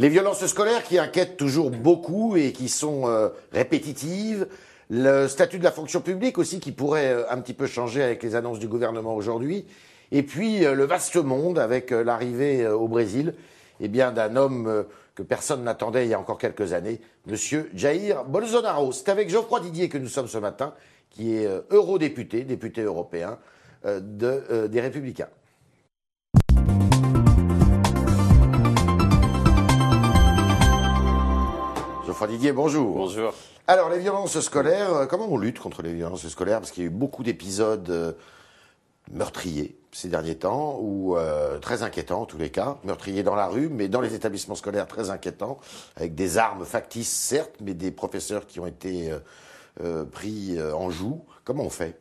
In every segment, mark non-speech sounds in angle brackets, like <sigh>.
Les violences scolaires qui inquiètent toujours beaucoup et qui sont euh, répétitives. Le statut de la fonction publique aussi qui pourrait euh, un petit peu changer avec les annonces du gouvernement aujourd'hui. Et puis euh, le vaste monde avec l'arrivée au Brésil eh bien d'un homme que personne n'attendait il y a encore quelques années, Monsieur Jair Bolsonaro. C'est avec Geoffroy Didier que nous sommes ce matin, qui est eurodéputé, député européen de, des Républicains. Geoffroy Didier, bonjour. Bonjour. Alors, les violences scolaires, euh, comment on lutte contre les violences scolaires? Parce qu'il y a eu beaucoup d'épisodes euh, meurtriers ces derniers temps, ou euh, très inquiétants en tous les cas, meurtriers dans la rue, mais dans les établissements scolaires très inquiétants, avec des armes factices certes, mais des professeurs qui ont été euh, euh, pris en joue. Comment on fait?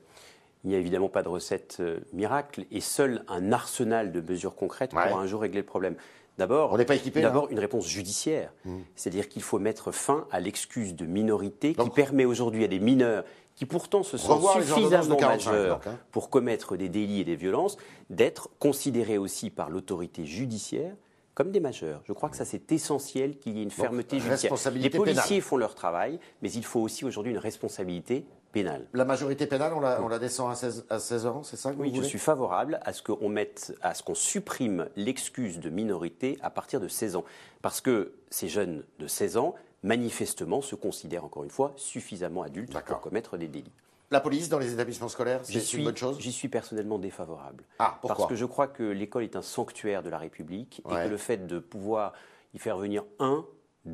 Il n'y a évidemment pas de recette miracle et seul un arsenal de mesures concrètes Ouais. pourra un jour régler le problème. D'abord, On n'est pas équipé, là Mmh. D'abord, une réponse judiciaire. C'est-à-dire qu'il faut mettre fin à l'excuse de minorité Donc- qui permet aujourd'hui à des mineurs qui pourtant se de suffisamment 45, majeurs hein. pour commettre des délits et des violences d'être considérés aussi par l'autorité judiciaire comme des majeurs. Je crois que ça c'est essentiel qu'il y ait une fermeté judiciaire. Les policiers pénale. font leur travail, mais il faut aussi aujourd'hui une responsabilité pénale. La majorité pénale, on la, on la descend à 16, à 16 ans, c'est ça que Oui, vous je suis favorable à ce qu'on mette, à ce qu'on supprime l'excuse de minorité à partir de 16 ans, parce que ces jeunes de 16 ans, manifestement, se considèrent encore une fois suffisamment adultes pour commettre des délits. La police dans les établissements scolaires, J'y c'est suis, une bonne chose? j'y suis personnellement défavorable. Ah, pourquoi? Parce que je crois que l'école est un sanctuaire de la République Ouais. et que le fait de pouvoir y faire venir un,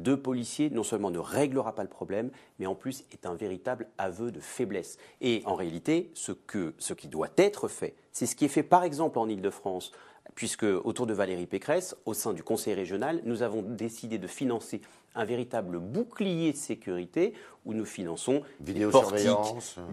deux policiers, non seulement ne réglera pas le problème, mais en plus est un véritable aveu de faiblesse. Et en réalité, ce, que, ce qui doit être fait, c'est ce qui est fait par exemple en Ile-de-France, puisque autour de Valérie Pécresse, au sein du Conseil régional, nous avons décidé de financer un véritable bouclier de sécurité où nous finançons des portiques,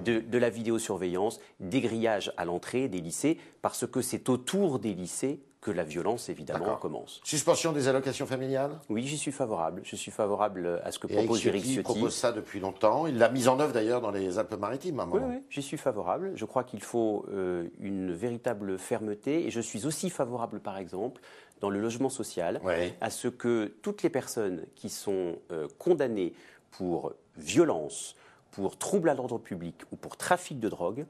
de, de la vidéosurveillance, des grillages à l'entrée des lycées, parce que c'est autour des lycées que la violence, évidemment, commence. Suspension des allocations familiales? Oui, j'y suis favorable. Je suis favorable à ce que Et propose Eric Ciotti Ciotti. propose ça depuis longtemps. Il l'a mise en œuvre d'ailleurs dans les Alpes-Maritimes à un Oui, moment. oui, j'y suis favorable. Je crois qu'il faut euh, une véritable fermeté. Et je suis aussi favorable, par exemple, dans le logement social, à ce que toutes les personnes qui sont euh, condamnées pour violence, pour trouble à l'ordre public ou pour trafic de drogue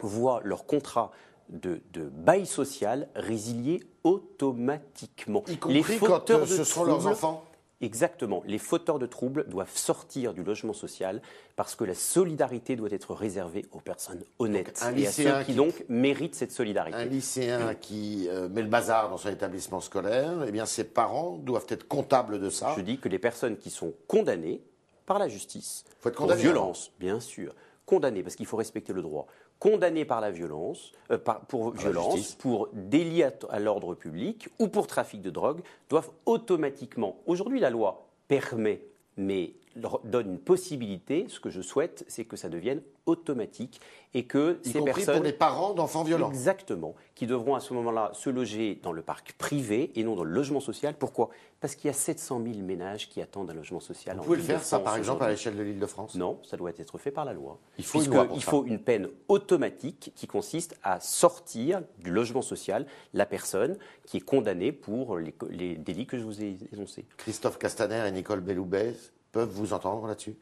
voient leur contrat de, de bail social résilié automatiquement. Y compris quand euh, ce sont leurs troubles- enfants Exactement. Les fauteurs de troubles doivent sortir du logement social parce que la solidarité doit être réservée aux personnes honnêtes un et à lycéen ceux qui qui- donc méritent cette solidarité. Un lycéen qui euh, met le bazar dans son établissement scolaire, eh bien ses parents doivent être comptables de ça. Je dis que les personnes qui sont condamnées par la justice Faut être pour violence, bien sûr, condamnées parce qu'il faut respecter le droit, condamnées par la violence, euh, par- pour violence, pour délit à, à l'ordre public ou pour trafic de drogue, doivent automatiquement. Aujourd'hui, la loi permet, mais donne une possibilité. Ce que je souhaite, c'est que ça devienne automatique et que y ces compris personnes pour les parents d'enfants violents. Exactement, qui devront à ce moment-là se loger dans le parc privé et non dans le logement social. Pourquoi? Parce qu'il y a 700 000 ménages qui attendent un logement social. Vous en pouvez le faire, ça, par exemple, à l'échelle de l'île de France Non, ça doit être fait par la loi. Il faut une loi pour il faut une peine automatique qui consiste à sortir du logement social la personne qui est condamnée pour les, les délits que je vous ai énoncés. Christophe Castaner et Nicole Belloubet peuvent vous entendre là-dessus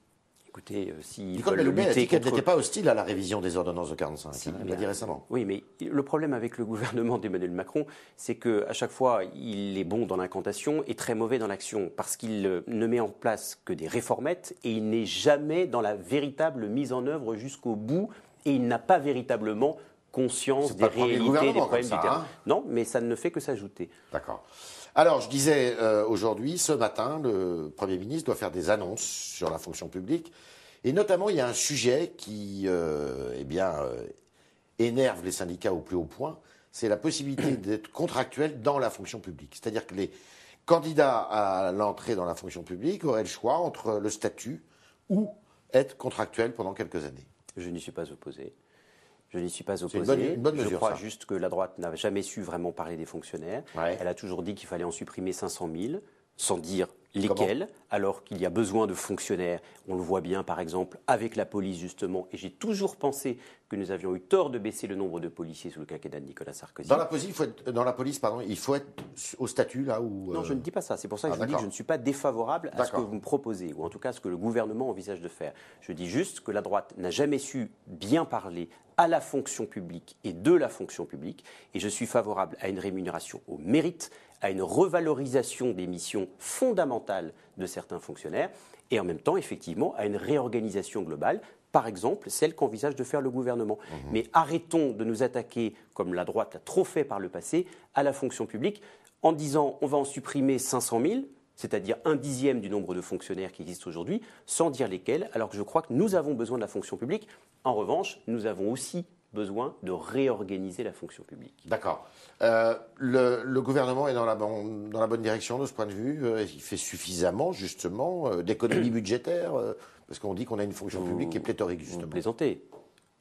Écoutez, euh, s'ils Nicole Belloubet contre- n'était pas hostile à la révision des ordonnances de 45. Si, hein, elle mais- l'a dit récemment. Oui, mais le problème avec le gouvernement d'Emmanuel Macron, c'est qu'à chaque fois, il est bon dans l'incantation et très mauvais dans l'action, parce qu'il euh, ne met en place que des réformettes et il n'est jamais dans la véritable mise en œuvre jusqu'au bout et il n'a pas véritablement conscience des réalités, des problèmes ça, du terrain. hein. Non, mais ça ne fait que s'ajouter. D'accord. Alors, je disais euh, aujourd'hui, ce matin, le Premier ministre doit faire des annonces sur la fonction publique. Et notamment, il y a un sujet qui euh, eh bien, euh, énerve les syndicats au plus haut point, c'est la possibilité <clears throat> d'être contractuel dans la fonction publique. C'est-à-dire que les candidats à l'entrée dans la fonction publique auraient le choix entre le statut ou être contractuel pendant quelques années. Je n'y suis pas opposé. Je n'y suis pas opposé. une bonne- une bonne je crois ça. juste que la droite n'a jamais su vraiment parler des fonctionnaires. Ouais. Elle a toujours dit qu'il fallait en supprimer 500 000, sans dire Lesquels Alors qu'il y a besoin de fonctionnaires. On le voit bien, par exemple, avec la police, justement. Et j'ai toujours pensé que nous avions eu tort de baisser le nombre de policiers sous le quinquennat de Nicolas Sarkozy. Dans la police, il faut être, dans la police pardon, il faut être au statut là où. Non, je ne dis pas ça. C'est pour ça que ah, je dis que je ne suis pas défavorable à ce que vous me proposez, ou en tout cas à ce que le gouvernement envisage de faire. Je dis juste que la droite n'a jamais su bien parler à la fonction publique et de la fonction publique, et je suis favorable à une rémunération au mérite, à une revalorisation des missions fondamentales de certains fonctionnaires et en même temps, effectivement, à une réorganisation globale, par exemple celle qu'envisage de faire le gouvernement. Mmh. Mais arrêtons de nous attaquer, comme la droite l'a trop fait par le passé, à la fonction publique en disant on va en supprimer 500 000, c'est-à-dire un dixième du nombre de fonctionnaires qui existent aujourd'hui, sans dire lesquels, alors que je crois que nous avons besoin de la fonction publique. En revanche, nous avons aussi besoin de réorganiser la fonction publique. D'accord. Euh, le, gouvernement est dans la, dans la, bonne direction de ce point de vue. Euh, il fait suffisamment, justement, euh, d'économies <clears throat> budgétaires, parce qu'on dit qu'on a une fonction publique qui est pléthorique, justement. Vous plaisantez.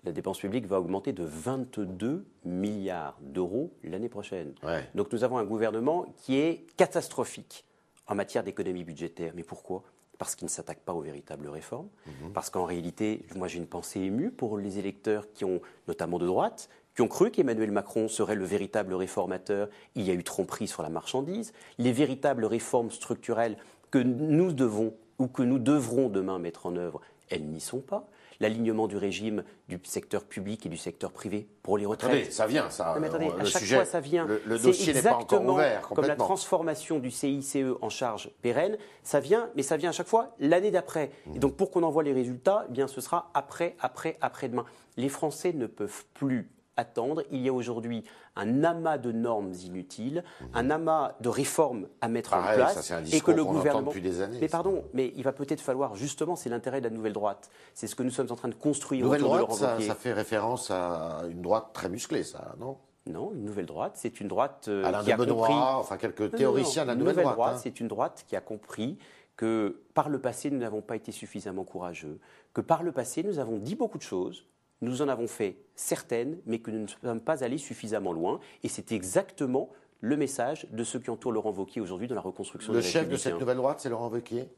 La dépense publique va augmenter de 22 milliards d'euros l'année prochaine. Donc nous avons un gouvernement qui est catastrophique en matière d'économie budgétaire. Mais pourquoi? Parce qu'il ne s'attaque pas aux véritables réformes, mhm. parce qu'en réalité, moi j'ai une pensée émue pour les électeurs qui ont, notamment de droite, qui ont cru qu'Emmanuel Macron serait le véritable réformateur. Il y a eu tromperie sur la marchandise. Les véritables réformes structurelles que nous devons ou que nous devrons demain mettre en œuvre, elles n'y sont pas l'alignement du régime du secteur public et du secteur privé pour les retraites. Attendez, ça vient, ça. mais attendez, à chaque fois, ça vient. Le, dossier n'est pas encore ouvert. Comme la transformation du CICE en charge pérenne, ça vient, mais ça vient à chaque fois l'année d'après. Et donc, pour qu'on envoie les résultats, eh bien, ce sera après, après, après-demain. Les Français ne peuvent plus attendre. Il y a aujourd'hui un amas de normes inutiles, mhm. un amas de réformes à mettre en place, et que le gouvernement. Des années, mais pardon, mais il va peut-être falloir justement, c'est l'intérêt de la nouvelle droite. C'est ce que nous sommes en train de construire. Nouvelle droite, ça, ça, fait référence à une droite très musclée, ça, non? Non, une nouvelle droite, c'est une droite euh, qui a compris. Enfin, quelques théoriciens de la nouvelle, droite. Hein. C'est une droite qui a compris que par le passé, nous n'avons pas été suffisamment courageux, que par le passé, nous avons dit beaucoup de choses, nous en avons fait certaines, mais que nous ne sommes pas allés suffisamment loin. Et c'est exactement le message de ceux qui entourent Laurent Wauquiez aujourd'hui dans la reconstruction le chef de cette nouvelle droite, c'est Laurent Wauquiez?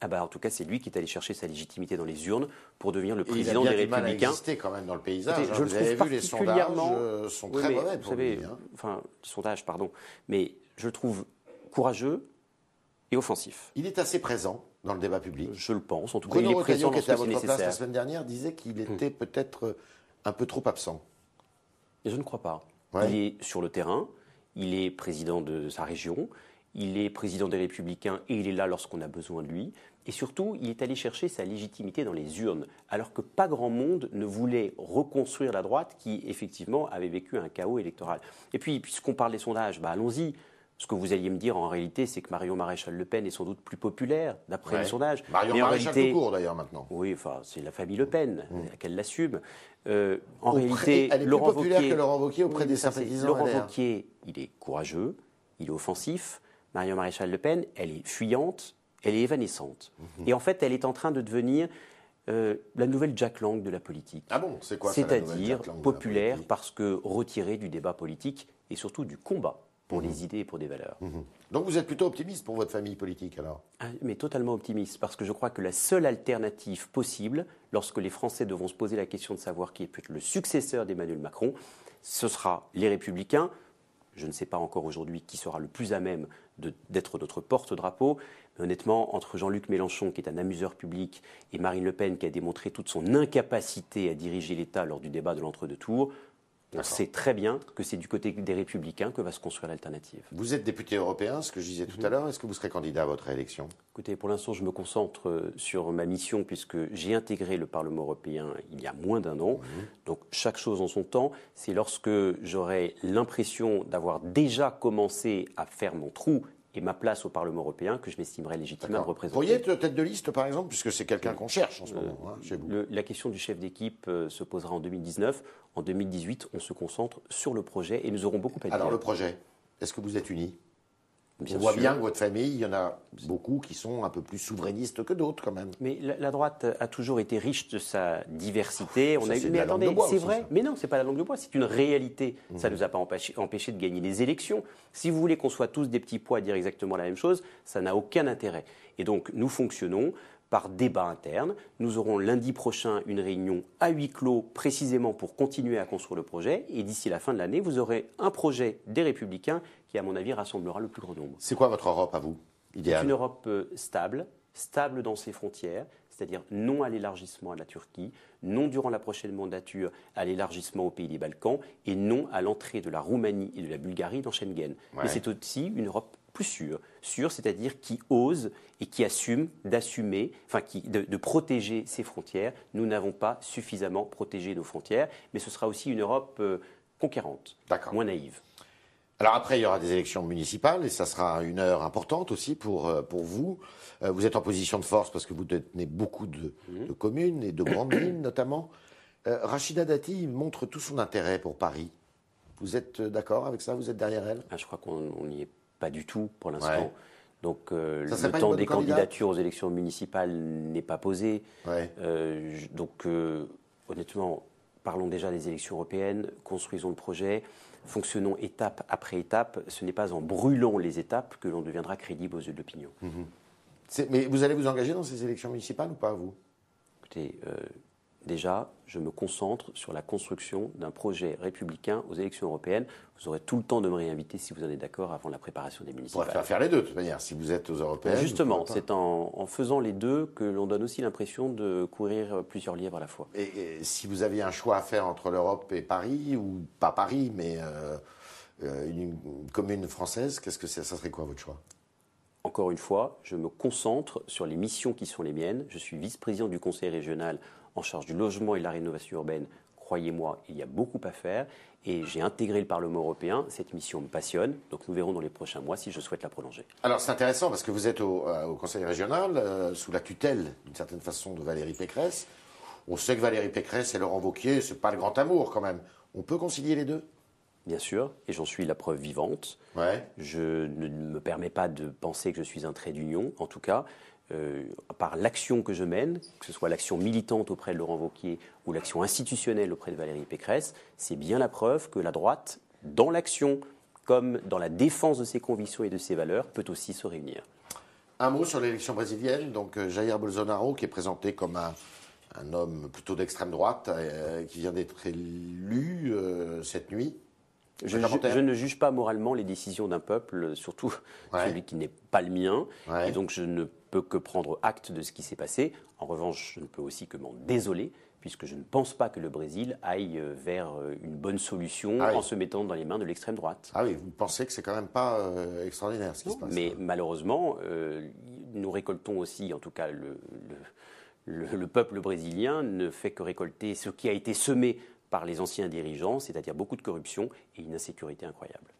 Ah bah en tout cas, c'est lui qui est allé chercher sa légitimité dans les urnes pour devenir le président des Républicains. Il a existé quand même dans le paysage. je vous avez vu, les sondages euh, sont très mauvais pour vous savez, lui, hein. Enfin, sondages, pardon. Mais je le trouve courageux et offensif. Il est assez présent dans le débat public. Je le pense. En tout cas, il est présent qui était à votre place la semaine dernière, disait qu'il hmm. était peut-être euh, un peu trop absent. Et je ne crois pas. Il est sur le terrain, il est président de sa région, il est président des Républicains et il est là lorsqu'on a besoin de lui. Et surtout, il est allé chercher sa légitimité dans les urnes, alors que pas grand monde ne voulait reconstruire la droite qui, effectivement, avait vécu un chaos électoral. Et puis, puisqu'on parle des sondages, bah allons-y. Ce que vous alliez me dire en réalité, c'est que Marion Maréchal Le Pen est sans doute plus populaire, d'après les sondages. Marion Maréchal réalité, tout court d'ailleurs maintenant. Oui, enfin, c'est la famille Le Pen, mmh. qu'elle l'assume. Euh, en réalité, elle est Laurent plus populaire que Laurent Wauquiez auprès des sympathisants. Laurent Wauquiez, il est courageux, il est offensif. Marion Maréchal Le Pen, elle est fuyante, elle est évanescente. Mmh. Et en fait, elle est en train de devenir euh, la nouvelle Jack Lang de la politique. Ah bon, c'est quoi C'est-à-dire populaire parce que retirée du débat politique et surtout du combat pour les mhm. idées et pour des valeurs. Mhm. Donc vous êtes plutôt optimiste pour votre famille politique alors? Ah, Mais totalement optimiste, parce que je crois que la seule alternative possible, lorsque les Français devront se poser la question de savoir qui est peut-être le successeur d'Emmanuel Macron, ce sera les Républicains. Je ne sais pas encore aujourd'hui qui sera le plus à même d'être notre porte-drapeau. Mais honnêtement, entre Jean-Luc Mélenchon, qui est un amuseur public, et Marine Le Pen, qui a démontré toute son incapacité à diriger l'État lors du débat de l'entre-deux tours, on sait très bien que c'est du côté des Républicains que va se construire l'alternative. Vous êtes député européen, ce que je disais tout à mhm. l'heure. Est-ce que vous serez candidat à votre élection Écoutez, pour l'instant, je me concentre euh, sur ma mission puisque j'ai intégré le Parlement européen il y a moins d'un an. Mhm. Donc, chaque chose en son temps. C'est lorsque j'aurai l'impression d'avoir déjà commencé à faire mon trou et ma place au Parlement européen que je m'estimerais légitimement à représenter. Vous pourriez être tête de liste, par exemple, puisque c'est quelqu'un qu'on cherche en ce moment hein, chez vous. la question du chef d'équipe euh, se posera en 2019. En 2018, on se concentre sur le projet et nous aurons beaucoup à dire. Alors le projet, est-ce que vous êtes unis? On voit bien que votre famille, il y en a beaucoup qui sont un peu plus souverainistes que d'autres quand même. Mais la, droite a toujours été riche de sa diversité. On a eu, mais attendez, c'est vrai. Mais non, c'est pas la langue de bois, c'est une réalité. Ça ne nous a pas empêché, empêché, de gagner les élections. Si vous voulez qu'on soit tous des petits pois à dire exactement la même chose, ça n'a aucun intérêt. Et donc nous fonctionnons par débat interne. Nous aurons lundi prochain une réunion à huis clos précisément pour continuer à construire le projet. Et d'ici la fin de l'année, vous aurez un projet des Républicains qui, à mon avis, rassemblera le plus grand nombre. C'est quoi votre Europe à vous C'est une Europe euh, stable, stable dans ses frontières, c'est-à-dire non à l'élargissement à la Turquie, non durant la prochaine mandature à l'élargissement aux pays des Balkans et non à l'entrée de la Roumanie et de la Bulgarie dans Schengen. Mais c'est aussi une Europe plus sûre, sûre, c'est-à-dire qui ose et qui assume d'assumer, enfin qui, de, protéger ses frontières. Nous n'avons pas suffisamment protégé nos frontières, mais ce sera aussi une Europe euh, conquérante, moins naïve. Alors après, il y aura des élections municipales et ça sera une heure importante aussi pour, euh, pour vous. Euh, vous êtes en position de force parce que vous détenez beaucoup de, mmh. communes et de grandes villes <coughs> notamment. Euh, Rachida Dati montre tout son intérêt pour Paris. Vous êtes d'accord avec ça? Vous êtes derrière elle? Ah, Je crois qu'on n'y est pas du tout pour l'instant. Donc le temps des candidatures aux élections municipales n'est pas posé. donc honnêtement, parlons déjà des élections européennes, construisons le projet fonctionnons étape après étape. Ce n'est pas en brûlant les étapes que l'on deviendra crédible aux yeux de l'opinion. Mhm. Mais vous allez vous engager dans ces élections municipales ou pas, vous? Écoutez, euh, déjà, je me concentre sur la construction d'un projet républicain aux élections européennes. Vous aurez tout le temps de me réinviter si vous en êtes d'accord avant la préparation des municipales. On va faire les deux de toute manière, si vous êtes aux européennes. Justement, c'est en, faisant les deux que l'on donne aussi l'impression de courir plusieurs lièvres à la fois. Et, si vous aviez un choix à faire entre l'Europe et Paris, ou pas Paris, mais euh, euh, une, commune française, qu'est-ce que ça serait quoi votre choix? Encore une fois, je me concentre sur les missions qui sont les miennes. Je suis vice-président du conseil régional en charge du logement et de la rénovation urbaine. Croyez-moi, il y a beaucoup à faire et j'ai intégré le Parlement européen. Cette mission me passionne, donc nous verrons dans les prochains mois si je souhaite la prolonger. Alors c'est intéressant parce que vous êtes au, euh, Conseil régional euh, sous la tutelle, d'une certaine façon, de Valérie Pécresse. On sait que Valérie Pécresse et Laurent Wauquiez, c'est pas le grand amour quand même. On peut concilier les deux? Bien sûr, et j'en suis la preuve vivante. Ouais. Je ne me permets pas de penser que je suis un trait d'union, en tout cas. Euh, par l'action que je mène, que ce soit l'action militante auprès de Laurent Wauquiez ou l'action institutionnelle auprès de Valérie Pécresse, c'est bien la preuve que la droite, dans l'action comme dans la défense de ses convictions et de ses valeurs, peut aussi se réunir. Un mot sur l'élection brésilienne. Donc euh, Jair Bolsonaro, qui est présenté comme un, homme plutôt d'extrême droite, euh, qui vient d'être élu cette nuit. Je, ne juge pas moralement les décisions d'un peuple, surtout <laughs> celui qui n'est pas le mien. Et donc je ne peux que prendre acte de ce qui s'est passé. En revanche, je ne peux aussi que m'en désoler, puisque je ne pense pas que le Brésil aille euh, vers euh, une bonne solution ah en se mettant dans les mains de l'extrême droite. Ah oui, vous pensez que c'est quand même pas euh, extraordinaire ce qui se passe Mais malheureusement, nous récoltons aussi, en tout cas le, le peuple brésilien ne fait que récolter ce qui a été semé par les anciens dirigeants, c'est-à-dire beaucoup de corruption et une insécurité incroyable.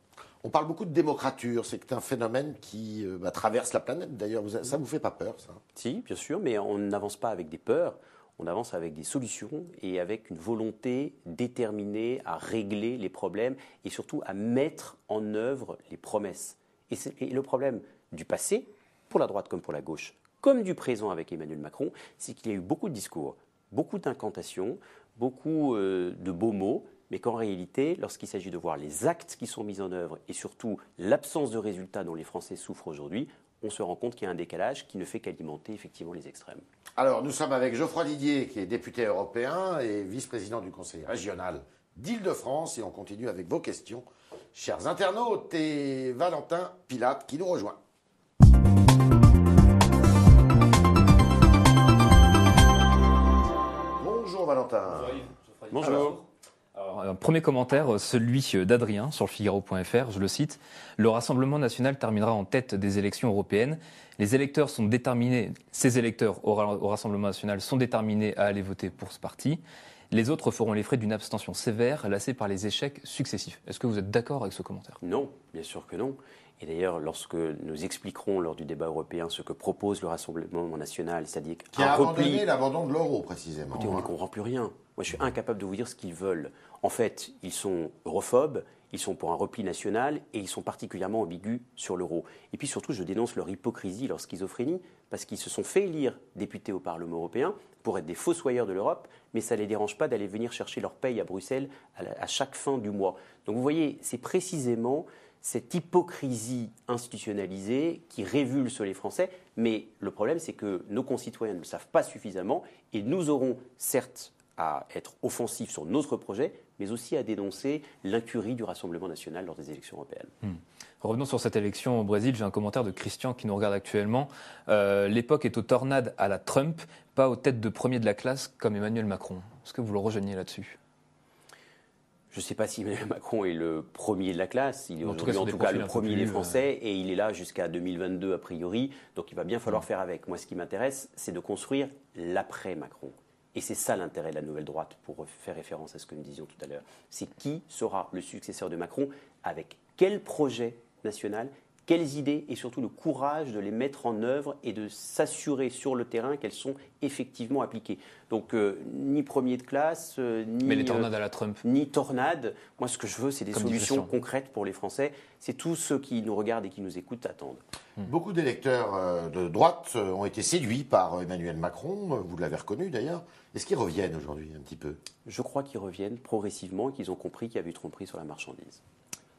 On parle beaucoup de démocrature, c'est un phénomène qui euh, bah, traverse la planète d'ailleurs. Ça ne vous fait pas peur, ça? Si, bien sûr, mais on n'avance pas avec des peurs, on avance avec des solutions et avec une volonté déterminée à régler les problèmes et surtout à mettre en œuvre les promesses. Et, et le problème du passé, pour la droite comme pour la gauche, comme du présent avec Emmanuel Macron, c'est qu'il y a eu beaucoup de discours, beaucoup d'incantations, beaucoup euh, de beaux mots, mais qu'en réalité, lorsqu'il s'agit de voir les actes qui sont mis en œuvre et surtout l'absence de résultats dont les Français souffrent aujourd'hui, on se rend compte qu'il y a un décalage qui ne fait qu'alimenter effectivement les extrêmes. Alors, nous sommes avec Geoffroy Didier, qui est député européen et vice-président du Conseil régional d'Île-de-France, et on continue avec vos questions, chers internautes, et Valentin Pilate qui nous rejoint. Bonjour Valentin. Bonjour. un premier commentaire, celui d'Adrien sur le Figaro.fr, je le cite. Le Rassemblement national terminera en tête des élections européennes. Les électeurs sont déterminés, ces électeurs au, Rassemblement national sont déterminés à aller voter pour ce parti. Les autres feront les frais d'une abstention sévère, lassée par les échecs successifs. Est-ce que vous êtes d'accord avec ce commentaire? Non, bien sûr que non. Et d'ailleurs, lorsque nous expliquerons lors du débat européen ce que propose le Rassemblement national, c'est-à-dire qui a abandonné l'abandon de l'euro précisément. Écoutez, on ne comprend plus rien. Moi, je suis incapable de vous dire ce qu'ils veulent. En fait, ils sont europhobes, ils sont pour un repli national et ils sont particulièrement ambigus sur l'euro. Et puis surtout, je dénonce leur hypocrisie, leur schizophrénie, parce qu'ils se sont fait élire députés au Parlement européen pour être des fossoyeurs de l'Europe, mais ça ne les dérange pas d'aller venir chercher leur paye à Bruxelles à, chaque fin du mois. Donc vous voyez, c'est précisément cette hypocrisie institutionnalisée qui révulse les Français. Mais le problème, c'est que nos concitoyens ne le savent pas suffisamment et nous aurons certes à être offensifs sur notre projet, mais aussi à dénoncer l'incurie du Rassemblement national lors des élections européennes. Hmm. Revenons sur cette élection au Brésil. J'ai un commentaire de Christian qui nous regarde actuellement. Euh, l'époque est aux tornades à la Trump, pas aux têtes de premier de la classe comme Emmanuel Macron. Est-ce que vous le rejoignez là-dessus? Je ne sais pas si Emmanuel Macron est le premier de la classe. Il est aujourd'hui en tout cas le premier des Français et il est là jusqu'à 2022 a priori. Donc il va bien falloir hmm. faire avec. Moi, ce qui m'intéresse, c'est de construire l'après-Macron. Et c'est ça l'intérêt de la nouvelle droite, pour faire référence à ce que nous disions tout à l'heure. C'est qui sera le successeur de Macron, avec quel projet national, quelles idées et surtout le courage de les mettre en œuvre et de s'assurer sur le terrain qu'elles sont effectivement appliquées. Donc euh, ni premier de classe, euh, ni Mais les tornades à la Trump. Euh, ni tornade. Moi, ce que je veux, c'est des solutions concrètes pour les Français. C'est tous ceux qui nous regardent et qui nous écoutent attendent. Hmm. Beaucoup d'électeurs de droite ont été séduits par Emmanuel Macron. Vous l'avez reconnu d'ailleurs. Est-ce qu'ils reviennent aujourd'hui un petit peu? Je crois qu'ils reviennent progressivement et qu'ils ont compris qu'il y avait eu tromperie sur la marchandise.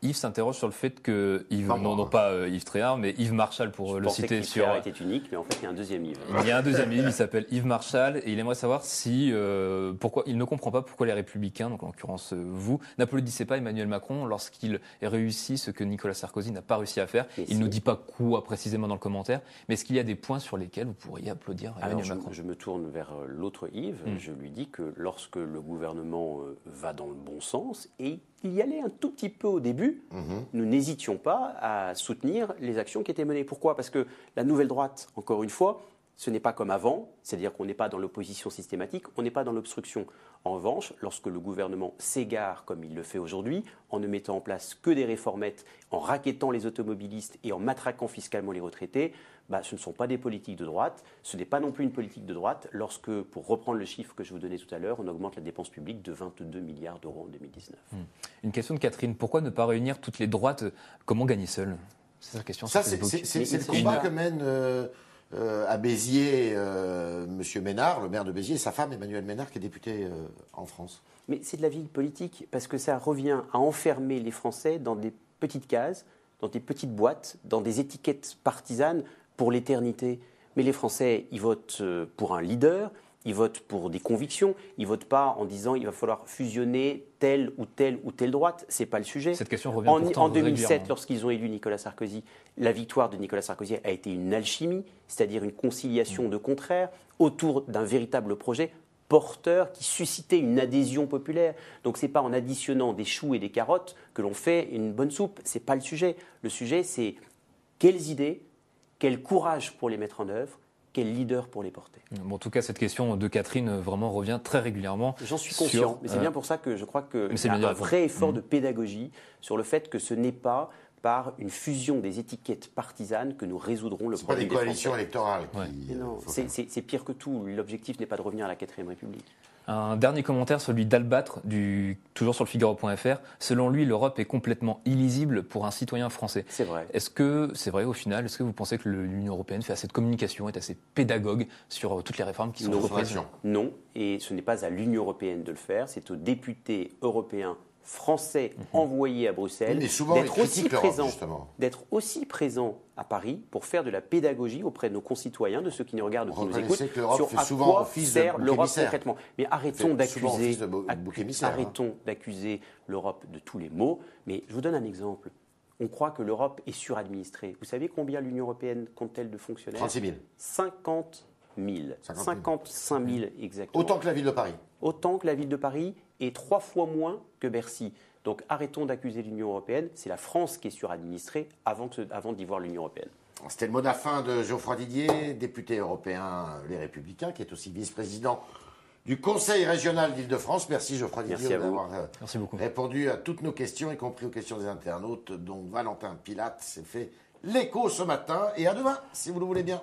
Yves s'interroge sur le fait que Yves, non, non, pas euh, Yves Tréhard, mais Yves Marshall pour euh, le citer que sur. était unique, mais en fait il y a un deuxième Yves. Il y a un deuxième Yves, il <laughs> s'appelle Yves Marshall et il aimerait savoir si euh, pourquoi il ne comprend pas pourquoi les Républicains, donc en l'occurrence vous, n'applaudissez pas Emmanuel Macron lorsqu'il réussit ce que Nicolas Sarkozy n'a pas réussi à faire. il ne nous dit pas quoi précisément dans le commentaire, mais est-ce qu'il y a des points sur lesquels vous pourriez applaudir Emmanuel Macron je, me tourne vers l'autre Yves. Hmm. Je lui dis que lorsque le gouvernement va dans le bon sens et il y allait un tout petit peu au début, mhm. nous n'hésitions pas à soutenir les actions qui étaient menées. Pourquoi? Parce que la nouvelle droite, encore une fois, ce n'est pas comme avant, c'est-à-dire qu'on n'est pas dans l'opposition systématique, on n'est pas dans l'obstruction. En revanche, lorsque le gouvernement s'égare comme il le fait aujourd'hui, en ne mettant en place que des réformettes, en raquettant les automobilistes et en matraquant fiscalement les retraités, bah, ce ne sont pas des politiques de droite, ce n'est pas non plus une politique de droite lorsque, pour reprendre le chiffre que je vous donnais tout à l'heure, on augmente la dépense publique de 22 milliards d'euros en 2019. Hmm. Une question de Catherine, pourquoi ne pas réunir toutes les droites? Comment gagner seul? C'est la question. Ça, c'est le combat que mène euh, euh, à Béziers euh, M. Ménard, le maire de Béziers, et sa femme Emmanuel Ménard, qui est député en France. Mais c'est de la vie politique, parce que ça revient à enfermer les Français dans des petites cases, dans des petites boîtes, dans des étiquettes partisanes pour l'éternité. Mais les Français, ils votent euh, pour un leader, ils votent pour des convictions, ils votent pas en disant il va falloir fusionner telle ou telle ou telle droite. C'est pas le sujet. Cette question revient en, en 2007, lorsqu'ils ont élu Nicolas Sarkozy, la victoire de Nicolas Sarkozy a été une alchimie, c'est-à-dire une conciliation de contraires autour d'un véritable projet porteur qui suscitait une adhésion populaire. Donc ce n'est pas en additionnant des choux et des carottes que l'on fait une bonne soupe. C'est pas le sujet. Le sujet, c'est quelles idées quel courage pour les mettre en œuvre quel leader pour les porter En tout cas, cette question de Catherine vraiment revient très régulièrement. J'en suis conscient, mais c'est bien euh, pour ça que je crois qu'il y a un vrai effort mmh. de pédagogie sur le fait que ce n'est pas par une fusion des étiquettes partisanes que nous résoudrons le problème. pas des coalitions électorales. c'est pire que tout. L'objectif n'est pas de revenir à la 4 République. Un dernier commentaire, celui d'Albâtre, toujours sur le Figaro.fr. Selon lui, l'Europe est complètement illisible pour un citoyen français. C'est vrai. Est-ce que, c'est vrai au final, est-ce que vous pensez que l'Union européenne fait assez de communication, est assez pédagogue sur euh, toutes les réformes qui sont proposées Non, et ce n'est pas à l'Union européenne de le faire, c'est aux députés européens français mhm. envoyés à Bruxelles d'être aussi présents, d'être aussi présent à Paris pour faire de la pédagogie auprès de nos concitoyens, de ceux qui nous regardent, ou qui nous écoutent, sur à quoi sert l'Europe concrètement. Mais arrêtons d'accuser, hein. arrêtons d'accuser l'Europe de tous les maux. Mais je vous donne un exemple. On croit que l'Europe est suradministrée. Vous savez combien l'Union européenne compte-t-elle de fonctionnaires? 36 000. 50 000. 55 000 exactement. Autant que la ville de Paris. Autant que la ville de Paris et trois fois moins que Bercy. Donc arrêtons d'accuser l'Union européenne. C'est la France qui est suradministrée avant, avant d'y voir l'Union européenne. C'était le mot de la fin de Geoffroy Didier, député européen Les Républicains, qui est aussi vice-président du Conseil régional d'Île-de-France. Merci Geoffroy Didier d'avoir euh, répondu à toutes nos questions, y compris aux questions des internautes. Donc Valentin Pilate s'est fait l'écho ce matin. Et à demain, si vous le voulez bien.